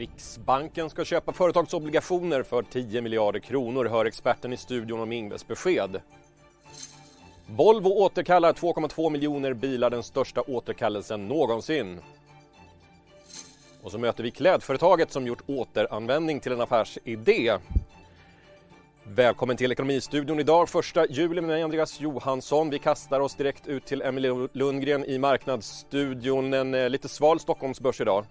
Riksbanken ska köpa företagsobligationer för 10 miljarder kronor, hör experten i studion om Ingves besked. Volvo återkallar 2,2 miljoner bilar, den största återkallelsen någonsin. Och så möter vi klädföretaget som gjort återanvändning till en affärsidé. Välkommen till Ekonomistudion idag, första juli med mig Andreas Johansson. Vi kastar oss direkt ut till Emelie Lundgren i Marknadsstudion. En eh, lite sval Stockholmsbörs idag.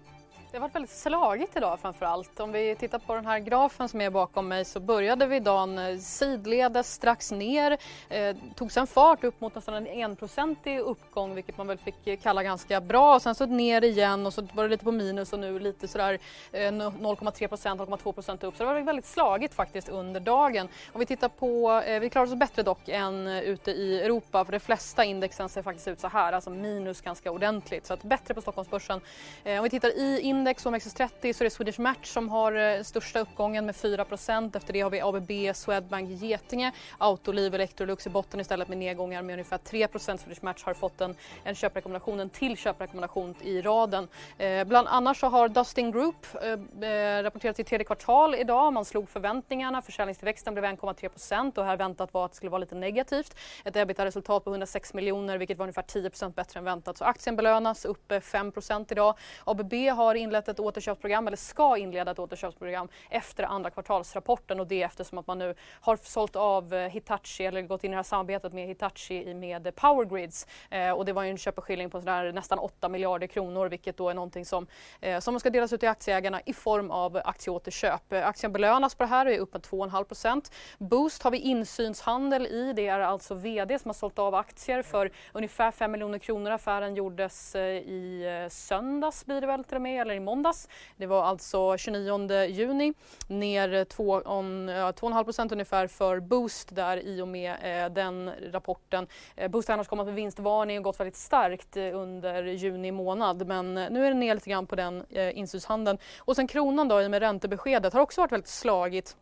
Det har varit väldigt slagigt idag framför allt. Om vi tittar på den här grafen som är bakom mig så började vi dagen eh, sidledes strax ner, eh, tog sen fart upp mot nästan en enprocentig uppgång vilket man väl fick eh, kalla ganska bra. Och sen så ner igen och så var det lite på minus och nu lite sådär eh, 0,3 procent, 0,2 procent upp. Så det var väldigt slagigt faktiskt under dagen. Om vi tittar på, eh, vi klarade oss bättre dock än eh, ute i Europa för de flesta indexen ser faktiskt ut så här, alltså minus ganska ordentligt. Så att bättre på Stockholmsbörsen. Eh, om vi tittar i index OMXS30, så är det Swedish Match som har eh, största uppgången med 4% Efter det har vi ABB, Swedbank, Getinge, Autoliv, Electrolux i botten istället med nedgångar med ungefär 3% Swedish Match har fått en, en köprekommendation, en till köprekommendation i raden. Eh, bland annat så har Dustin Group eh, eh rapporterat i tredje kvartal idag. Man slog förväntningarna. Försäljningstillväxten blev 1,3% och här väntat var att det skulle vara lite negativt. Ett ebitda-resultat på 106 miljoner vilket var ungefär 10% bättre än väntat. Så aktien belönas upp eh, 5% idag. ABB har inlett ett återköpsprogram eller ska inleda ett återköpsprogram efter andra kvartalsrapporten och det eftersom att man nu har sålt av eh, Hitachi eller gått in i det här samarbetet med Hitachi med Powergrids eh, och det var ju en köpeskilling på sådär nästan 8 miljarder kronor vilket då är någonting som, eh, som ska delas ut till aktieägarna i form av aktieåterköp. Eh, aktien belönas på det här och är upp med 2,5 procent. Boost har vi insynshandel i. Det är alltså VD som har sålt av aktier för ungefär 5 miljoner kronor. Affären gjordes eh, i söndags blir det väl till och med, eller i måndags. Det var alltså 29 juni, ner 2,5 procent ungefär för Boost där i och med eh, den rapporten. Eh, Boost har annars kommit med vinstvarning och gått väldigt starkt eh, under juni månad men eh, nu är det ner lite grann på den eh, insynshandeln. Och sen kronan då i och med räntebeskedet har också varit väldigt slagigt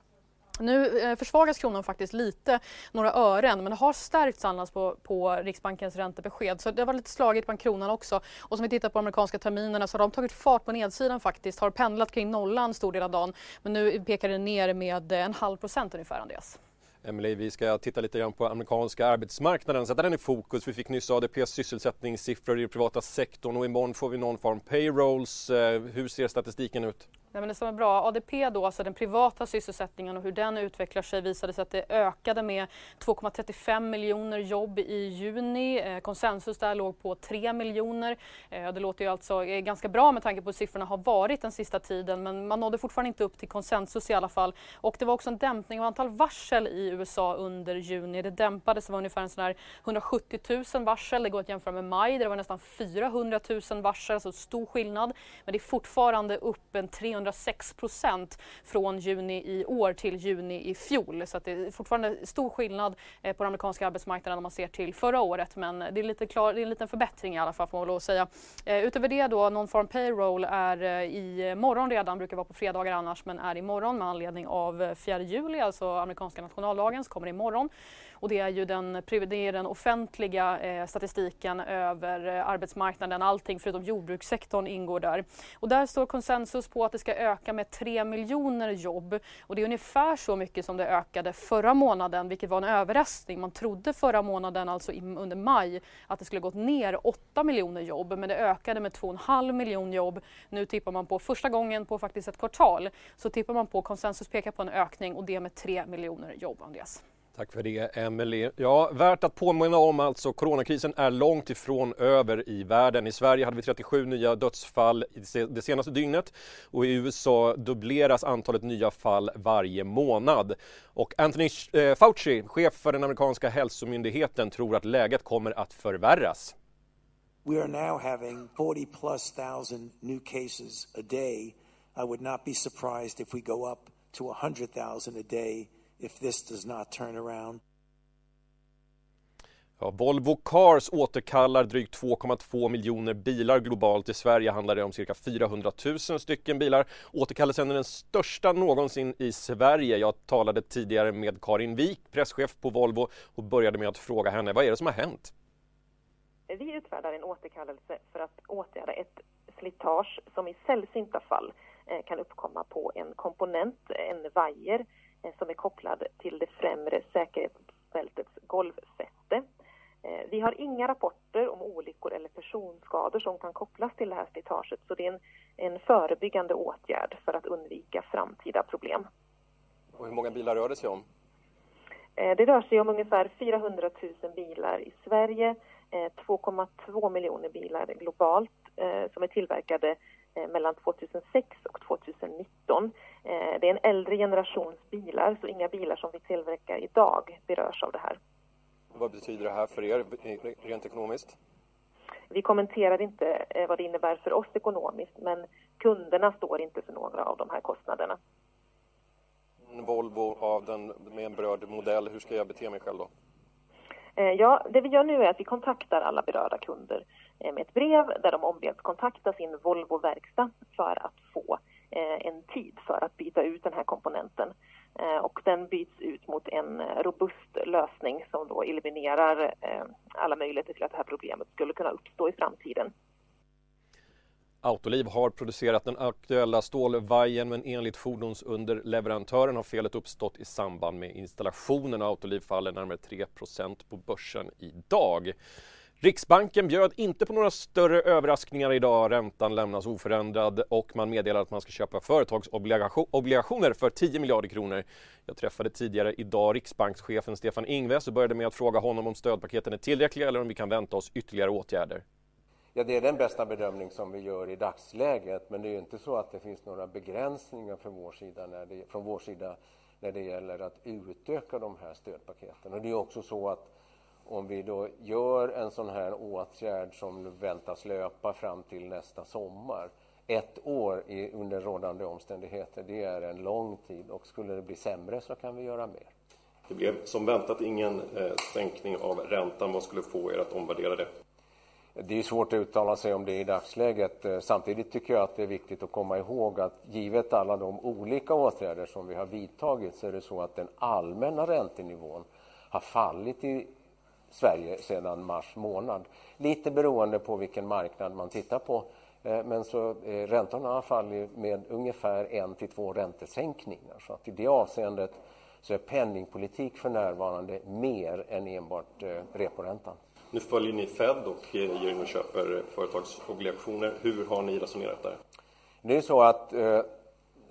nu eh, försvagas kronan faktiskt lite, några ören, men det har stärkts annars på, på Riksbankens räntebesked. Så det var lite slagigt på kronan också. Och som vi tittar på amerikanska terminerna så har de tagit fart på nedsidan faktiskt, har pendlat kring nollan stor del av dagen. Men nu pekar det ner med eh, en halv procent ungefär, Andreas. Emelie, vi ska titta lite grann på amerikanska arbetsmarknaden, sätta den i fokus. Vi fick nyss ADPs sysselsättningssiffror i den privata sektorn och imorgon får vi någon form payrolls. Eh, hur ser statistiken ut? Nej, men det som är bra, ADP då, alltså den privata sysselsättningen och hur den utvecklar sig visade sig att det ökade med 2,35 miljoner jobb i juni. Eh, konsensus där låg på 3 miljoner. Eh, det låter ju alltså eh, ganska bra med tanke på hur siffrorna har varit den sista tiden men man nådde fortfarande inte upp till konsensus i alla fall. Och det var också en dämpning av antal varsel i USA under juni. Det dämpades, det var ungefär en sån här 170 000 varsel. Det går att jämföra med maj där det var nästan 400 000 varsel, alltså stor skillnad. Men det är fortfarande upp en 300 306 procent från juni i år till juni i fjol. Så det är fortfarande stor skillnad eh, på den amerikanska arbetsmarknaden om man ser till förra året. Men det är, lite klar, det är en liten förbättring i alla fall får man lov att säga. Eh, utöver det då, non-farm payroll är eh, i morgon redan, brukar vara på fredagar annars, men är imorgon med anledning av 4 juli, alltså amerikanska nationaldagen, så kommer det imorgon och det är ju den, det är den offentliga eh, statistiken över eh, arbetsmarknaden. Allting förutom jordbrukssektorn ingår där. Och där står konsensus på att det ska öka med 3 miljoner jobb och det är ungefär så mycket som det ökade förra månaden vilket var en överraskning. Man trodde förra månaden, alltså under maj, att det skulle gått ner 8 miljoner jobb men det ökade med 2,5 miljoner jobb. Nu tippar man på första gången på faktiskt ett kvartal så tippar man på konsensus pekar på en ökning och det med 3 miljoner jobb, Andreas. Tack för det, Emelie. Ja, värt att påminna om alltså, coronakrisen är långt ifrån över i världen. I Sverige hade vi 37 nya dödsfall det senaste dygnet och i USA dubbleras antalet nya fall varje månad. Och Anthony eh, Fauci, chef för den amerikanska hälsomyndigheten, tror att läget kommer att förvärras. We are now having 40 plus thousand new cases a day. I would not be surprised if we go up to 100,000 a day if this does not turn around. Ja, Volvo Cars återkallar drygt 2,2 miljoner bilar globalt. I Sverige handlar det om cirka 400 000 stycken bilar. Återkallelsen är den största någonsin i Sverige. Jag talade tidigare med Karin Wik, presschef på Volvo och började med att fråga henne vad är det som har hänt? Vi utfärdar en återkallelse för att åtgärda ett slitage som i sällsynta fall kan uppkomma på en komponent, en vajer som är kopplad till det främre säkerhetsbältets golvfäste. Vi har inga rapporter om olyckor eller personskador som kan kopplas till det här slitaget så det är en, en förebyggande åtgärd för att undvika framtida problem. Och hur många bilar rör det sig om? Eh, det rör sig om ungefär 400 000 bilar i Sverige, 2,2 eh, miljoner bilar globalt eh, som är tillverkade mellan 2006 och 2019. Det är en äldre generations bilar, så inga bilar som vi tillverkar idag berörs av det här. Vad betyder det här för er rent ekonomiskt? Vi kommenterar inte vad det innebär för oss ekonomiskt, men kunderna står inte för några av de här kostnaderna Volvo av den med en berörd modell, hur ska jag bete mig själv då? Eh, ja, det vi gör nu är att vi kontaktar alla berörda kunder eh, med ett brev där de ombeds kontakta sin Volvo-verkstad för att få eh, Eh, en tid för att byta ut den här komponenten. Eh, och den byts ut mot en eh, robust lösning som då eliminerar alla möjligheter till att det här problemet skulle kunna uppstå i framtiden. Autoliv har producerat den aktuella stålvajern men enligt fordonsunderleverantören har felet uppstått i samband med installationen. Autoliv faller närmare 3% på börsen idag. Riksbanken bjöd inte på några större överraskningar idag. Räntan lämnas oförändrad och man meddelar att man ska köpa företagsobligationer för 10 miljarder kronor. Jag träffade tidigare idag riksbankschefen Stefan Ingves och började med att fråga honom om stödpaketen är tillräckliga eller om vi kan vänta oss ytterligare åtgärder. Ja, det är den bästa bedömning som vi gör i dagsläget, men det är ju inte så att det finns några begränsningar från vår sida när det, från vår sida när det gäller att utöka de här stödpaketen. Och det är också så att om vi då gör en sån här åtgärd som väntas löpa fram till nästa sommar, ett år i, under rådande omständigheter, det är en lång tid och skulle det bli sämre så kan vi göra mer. Det blev som väntat ingen eh, sänkning av räntan. Vad skulle få er att omvärdera det? Det är svårt att uttala sig om det i dagsläget. Eh, samtidigt tycker jag att det är viktigt att komma ihåg att givet alla de olika åtgärder som vi har vidtagit så är det så att den allmänna räntenivån har fallit i Sverige sedan mars månad. Lite beroende på vilken marknad man tittar på. Eh, men så eh, räntorna har fallit med ungefär en till två räntesänkningar. Så att i det avseendet så är penningpolitik för närvarande mer än enbart reporäntan. Nu följer ni Fed och eh, ger in och köper företagsobligationer. Hur har ni resonerat där? Det är så att eh,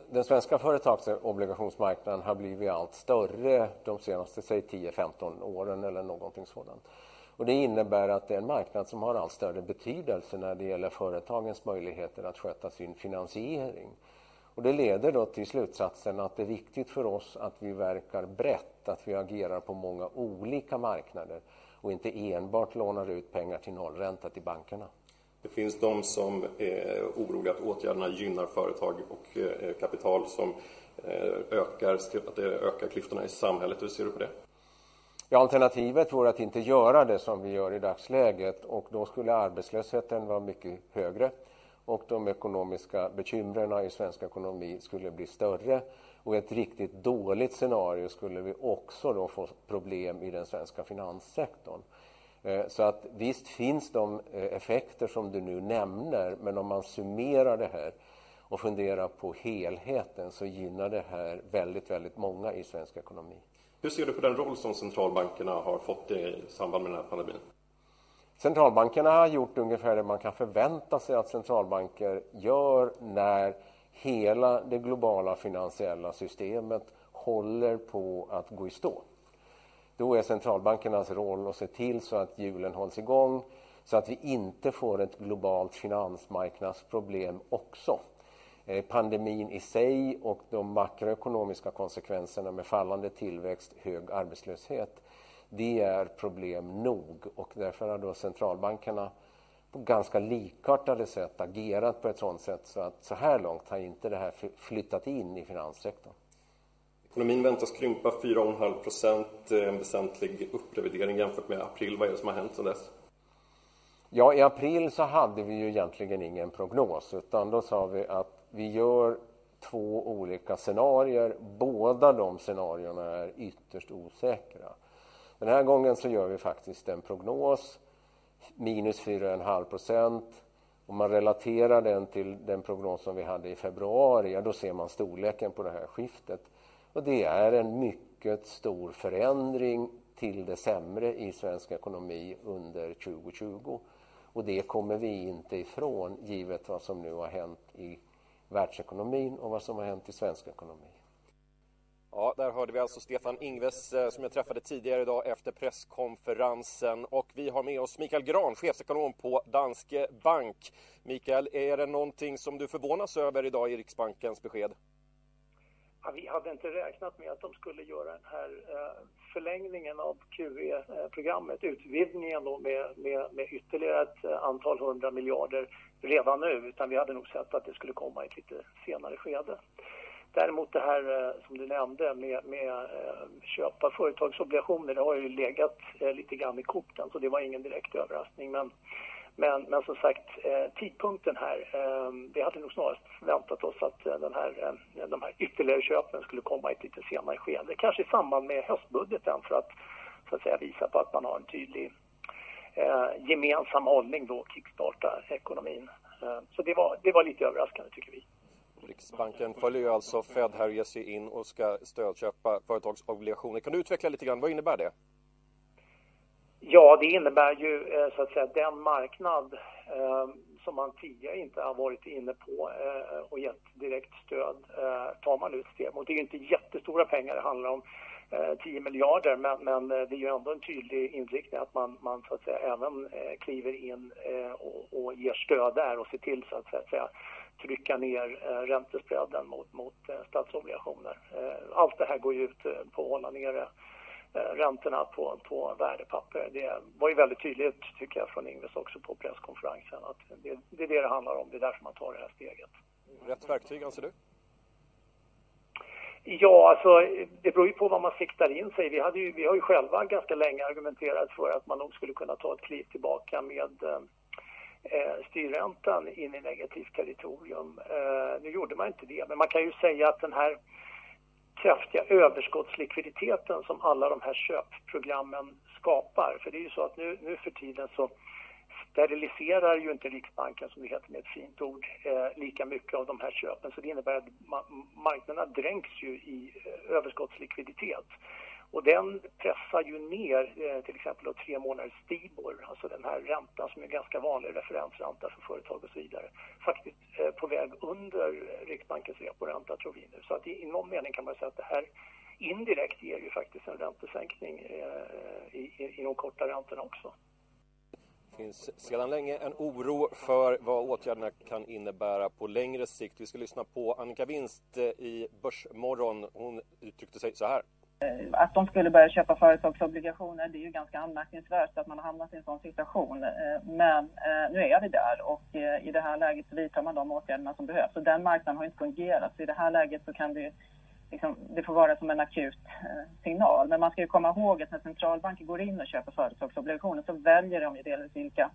den svenska företagsobligationsmarknaden har blivit allt större de senaste 10-15 åren eller någonting sådant. Och det innebär att det är en marknad som har allt större betydelse när det gäller företagens möjligheter att sköta sin finansiering. Och det leder då till slutsatsen att det är viktigt för oss att vi verkar brett, att vi agerar på många olika marknader och inte enbart lånar ut pengar till nollränta till bankerna. Det finns de som är oroliga att åtgärderna gynnar företag och eh, kapital som eh, ökar, att det ökar klyftorna i samhället. Hur ser du på det? Ja, alternativet vore att inte göra det som vi gör i dagsläget och då skulle arbetslösheten vara mycket högre och de ekonomiska bekymren i svensk ekonomi skulle bli större och i ett riktigt dåligt scenario skulle vi också då få problem i den svenska finanssektorn. Eh, så att visst finns de eh, effekter som du nu nämner, men om man summerar det här och funderar på helheten så gynnar det här väldigt, väldigt många i svensk ekonomi. Hur ser du på den roll som centralbankerna har fått i samband med den här pandemin? Centralbankerna har gjort ungefär det man kan förvänta sig att centralbanker gör när hela det globala finansiella systemet håller på att gå i stå. Då är centralbankernas roll att se till så att hjulen hålls igång så att vi inte får ett globalt finansmarknadsproblem också. Eh, pandemin i sig och de makroekonomiska konsekvenserna med fallande tillväxt, hög arbetslöshet, det är problem nog och därför har då centralbankerna på ganska likartade sätt agerat på ett sådant sätt så att så här långt har inte det här flyttat in i finanssektorn. Ekonomin väntas krympa 4,5 procent, eh, en väsentlig upprevidering jämfört med april. Vad är det som har hänt sedan dess? Ja, i april så hade vi ju egentligen ingen prognos utan då sa vi att vi gör två olika scenarier. Båda de scenarierna är ytterst osäkra. Den här gången så gör vi faktiskt en prognos minus 4,5 procent Om man relaterar den till den prognos som vi hade i februari, ja, då ser man storleken på det här skiftet. Och det är en mycket stor förändring till det sämre i svensk ekonomi under 2020. Och det kommer vi inte ifrån givet vad som nu har hänt i världsekonomin och vad som har hänt i svensk ekonomi. Ja, där hörde vi alltså Stefan Ingves eh, som jag träffade tidigare idag efter presskonferensen. Och vi har med oss Mikael Gran, chefsekonom på Danske Bank. Mikael, är det någonting som du förvånas över idag i Riksbankens besked? Ja, vi hade inte räknat med att de skulle göra den här eh, förlängningen av QE-programmet, utvidgningen då med, med, med ytterligare ett eh, antal hundra miljarder redan nu, utan vi hade nog sett att det skulle komma i ett lite senare skede. Däremot det här eh, som du nämnde med, med eh, köpa företagsobligationer, det har ju legat eh, lite grann i korten så det var ingen direkt överraskning. Men, men, men som sagt, eh, tidpunkten här, eh, vi hade nog snarast väntat oss att eh, den här, de här ytterligare köpen skulle komma i ett lite senare skede. Kanske i samband med höstbudgeten för att, så att säga, visa på att man har en tydlig gemensam hållning då, kickstarta ekonomin. Så det var, det var lite överraskande tycker vi. Riksbanken följer ju alltså Fed här och ger sig in och ska stödköpa företagsobligationer. Kan du utveckla lite grann, vad innebär det? Ja, det innebär ju eh, så att säga den marknad eh, som man tidigare inte har varit inne på eh, och gett direkt stöd tar man ut steg mot. Det är ju inte jättestora pengar det handlar om, 10 miljarder, men, men, det är ju ändå en tydlig inriktning att man, man så att säga även kliver in och, och ger stöd där och ser till så att säga trycka ner räntespreaden mot, mot statsobligationer. Allt det här går ju ut på att hålla nere räntorna på, på värdepapper. Det var ju väldigt tydligt, tycker jag, från Ingves också på presskonferensen att det, det är det det handlar om. Det är därför man tar det här steget. Rätt verktyg, anser du? Ja, alltså det beror ju på vad man siktar in sig. Vi, hade ju, vi har ju själva ganska länge argumenterat för att man nog skulle kunna ta ett kliv tillbaka med eh, styrräntan in i negativt territorium. Eh, nu gjorde man inte det, men man kan ju säga att den här kraftiga överskottslikviditeten som alla de här köpprogrammen skapar, för det är ju så att nu, nu för tiden så steriliserar ju inte Riksbanken, som det heter med ett fint ord, eh, lika mycket av de här köpen. Så det innebär att ma marknaderna dränks ju i eh, överskottslikviditet. Och den pressar ju ner eh, till exempel då, tre månaders Stibor, alltså den här räntan som är ganska vanlig referensränta för företag och så vidare, faktiskt eh, på väg under Riksbankens reporänta tror vi nu. Så att i, någon mening kan man säga att det här indirekt ger ju faktiskt en räntesänkning eh, i, i, i de korta räntorna också. Det finns sedan länge en oro för vad åtgärderna kan innebära på längre sikt. Vi ska lyssna på Annika Winst i Börsmorgon. Hon uttryckte sig så här. Eh, att de skulle börja köpa företagsobligationer, det är ju ganska anmärkningsvärt att man har hamnat i en sån situation. Eh, men eh, nu är vi där och i det här läget så vidtar man de åtgärderna som behövs. Och den marknaden har inte fungerat, så i det här läget så kan det liksom, det får vara som en akut signal. Men man ska ju komma ihåg att när centralbanker går in och köper företagsobligationer så väljer de ju delvis vilka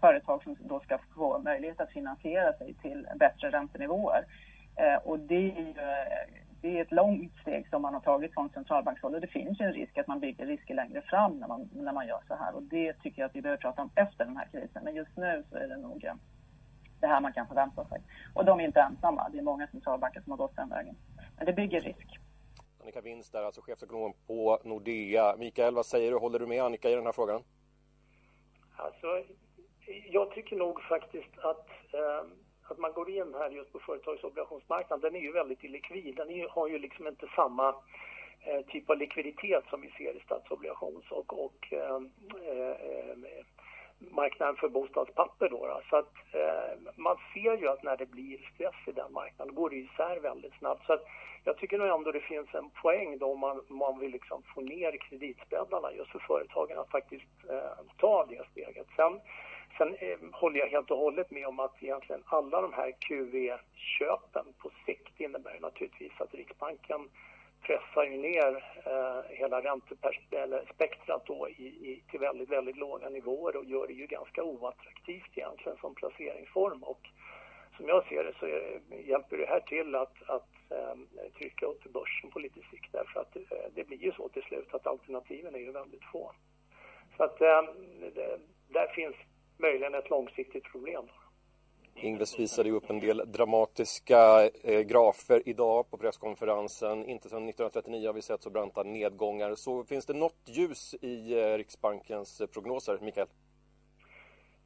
företag som då ska få möjlighet att finansiera sig till bättre räntenivåer. Och det är ju det är ett långt steg som man har tagit från centralbankshåll och det finns ju en risk att man bygger risker längre fram när man, när man gör så här och det tycker jag att vi behöver prata om efter den här krisen. Men just nu så är det nog eh, det här man kan förvänta sig. Och de är inte ensamma, det är många centralbanker som har gått den vägen. Men det bygger risk. Annika Winst där, alltså chefsekonom på Nordea. Mikael, vad säger du? Håller du med Annika i den här frågan? Alltså, jag tycker nog faktiskt att eh, att man går in här just på företagsobligationsmarknaden, den är ju väldigt illikvid. Den ju, har ju liksom inte samma eh, typ av likviditet som vi ser i statsobligations och, och eh, eh, marknaden för bostadspapper. Då, då. Så att eh, man ser ju att när det blir stress i den marknaden går det isär väldigt snabbt. Så att jag tycker nog ändå det finns en poäng då om man, man vill liksom få ner kreditspäddarna just för företagen att faktiskt eh, ta det steget. Sen Sen eh, håller jag helt och hållet med om att egentligen alla de här QE-köpen på sikt innebär naturligtvis att Riksbanken pressar ju ner eh, hela räntespektrat då i, i, till väldigt, väldigt låga nivåer och gör det ju ganska oattraktivt egentligen som placeringsform. Och som jag ser det så är, hjälper det här till att, att eh, trycka upp börsen på lite sikt därför att eh, det blir ju så till slut att alternativen är ju väldigt få. Så att eh, det, där finns möjligen ett långsiktigt problem. Ingves visade ju upp en del dramatiska eh, grafer idag på presskonferensen. Inte sedan 1939 har vi sett så branta nedgångar. Så finns det något ljus i eh, Riksbankens prognoser, Mikael?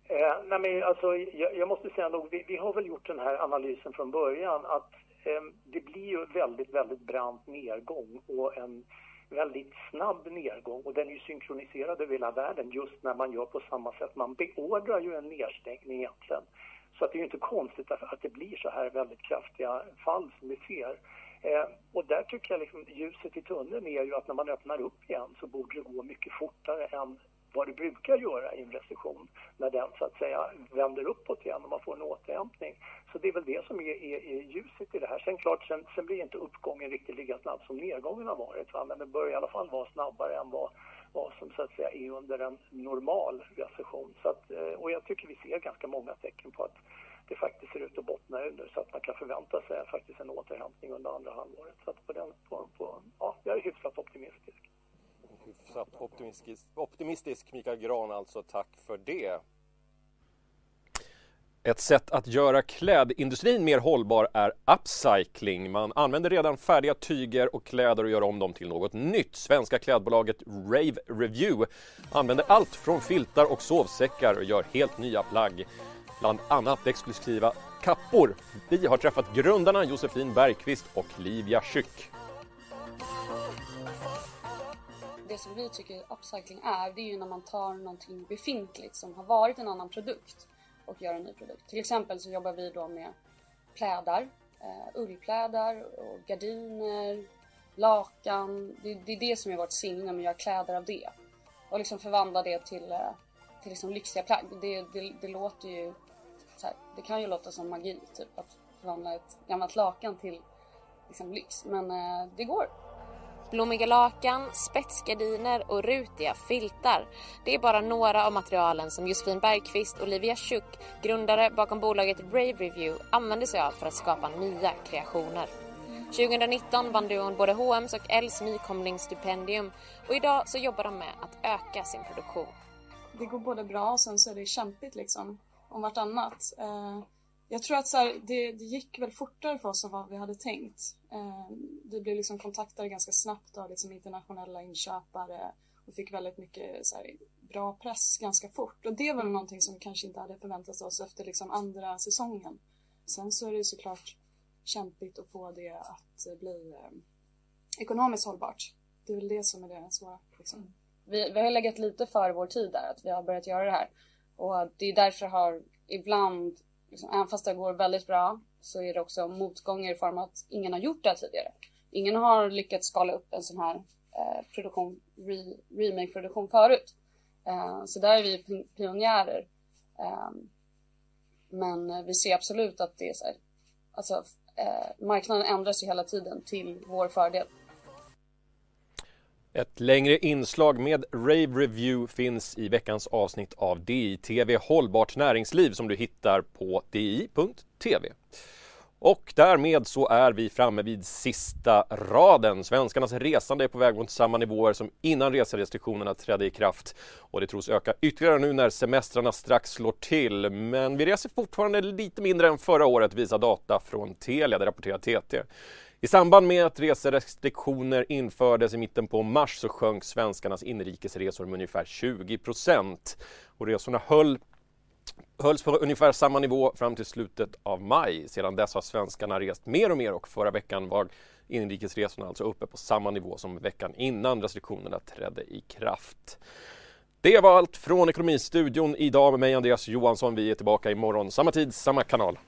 Eh, nej men alltså, jag, jag måste säga nog, vi, vi, har väl gjort den här analysen från början att eh, det blir ju väldigt, väldigt brant nedgång och en väldigt snabb nedgång och den är ju synkroniserad över hela världen just när man gör på samma sätt. Man beordrar ju en nedstängning egentligen. Så att det är ju inte konstigt att det blir så här väldigt kraftiga fall som vi ser. Eh, och där tycker jag liksom ljuset i tunneln är ju att när man öppnar upp igen så borde det gå mycket fortare än vad det brukar göra i en recession när den så att säga vänder uppåt igen och man får en återhämtning. Så det är väl det som är, är, är ljuset i det här. Sen klart, sen, sen blir inte uppgången riktigt lika snabb som nedgången har varit. Va? Men det bör i alla fall vara snabbare än vad, vad som så att säga är under en normal recession. Så att, eh, och jag tycker vi ser ganska många tecken på att det faktiskt ser ut att bottna under så att man kan förvänta sig faktiskt en återhämtning under andra halvåret. Så att på den, på, på, ja, jag är hyfsat optimistisk hyfsat optimistisk, optimistisk Mikael Gran alltså. Tack för det. Ett sätt att göra klädindustrin mer hållbar är upcycling. Man använder redan färdiga tyger och kläder och gör om dem till något nytt. Svenska klädbolaget Rave Review använder allt från filtar och sovsäckar och gör helt nya plagg. Bland annat exklusiva kappor. Vi har träffat grundarna Josefin Bergqvist och Livia Schück. Det som vi tycker upcycling är, det är ju när man tar någonting befintligt som har varit en annan produkt och gör en ny produkt. Till exempel så jobbar vi då med plädar, uh, ullplädar och gardiner, lakan. Det, det, är det som är vårt signum, att göra kläder av det. Och liksom förvandla det till, uh, till liksom lyxiga plagg. Det, det, det låter ju... Här, det kan ju låta som magi, typ att förvandla ett gammalt lakan till liksom lyx. Men uh, det går. Blommiga lakan, spetsgardiner och rutiga filtar. Det är bara några av materialen som Josefin Bergqvist och Olivia Schuck, grundare bakom bolaget Brave Review, använder sig av för att skapa nya kreationer. 2019 vann duon både H&M's och L's nykomlingsstipendium och idag så jobbar de med att öka sin produktion. Det går både bra och sen så är det kämpigt liksom om vartannat. Eh, jag tror att så här, det, det, gick väl fortare för oss än vad vi hade tänkt. Eh, vi blev liksom kontaktade ganska snabbt av liksom internationella inköpare och fick väldigt mycket så här, bra press ganska fort. Och det var någonting som vi kanske inte hade förväntat oss efter liksom andra säsongen. Sen så är det såklart kämpigt att få det att bli eh, ekonomiskt hållbart. Det är väl det som är det svåra. Liksom. Mm. Vi, vi har legat lite före vår tid där, att vi har börjat göra det här. Och det är därför har ibland liksom, även fast det går väldigt bra så är det också motgångar i form av att ingen har gjort det här tidigare. Ingen har lyckats skala upp en sån här eh, produktion, re, remake-produktion förut. Eh, så där är vi pionjärer. Eh, men vi ser absolut att det är så här, alltså eh, marknaden ändras ju hela tiden till vår fördel. Ett längre inslag med Rave Review finns i veckans avsnitt av DI-TV Hållbart näringsliv som du hittar på di.tv. Och därmed så är vi framme vid sista raden. Svenskarnas resande är på väg mot samma nivåer som innan reserestriktionerna trädde i kraft. Och det tros öka ytterligare nu när semestrarna strax slår till. Men vi reser fortfarande lite mindre än förra året visar data från Telia, det rapporterar TT. I samband med att reserestriktioner infördes i mitten på mars så sjönk svenskarnas inrikesresor med ungefär 20 procent. Och resorna höll hölls på ungefär samma nivå fram till slutet av maj. Sedan dess har svenskarna rest mer och mer och förra veckan var inrikesresorna alltså uppe på samma nivå som veckan innan restriktionerna trädde i kraft. Det var allt från Ekonomistudion idag med mig Andreas Johansson. Vi är tillbaka imorgon samma tid, samma kanal.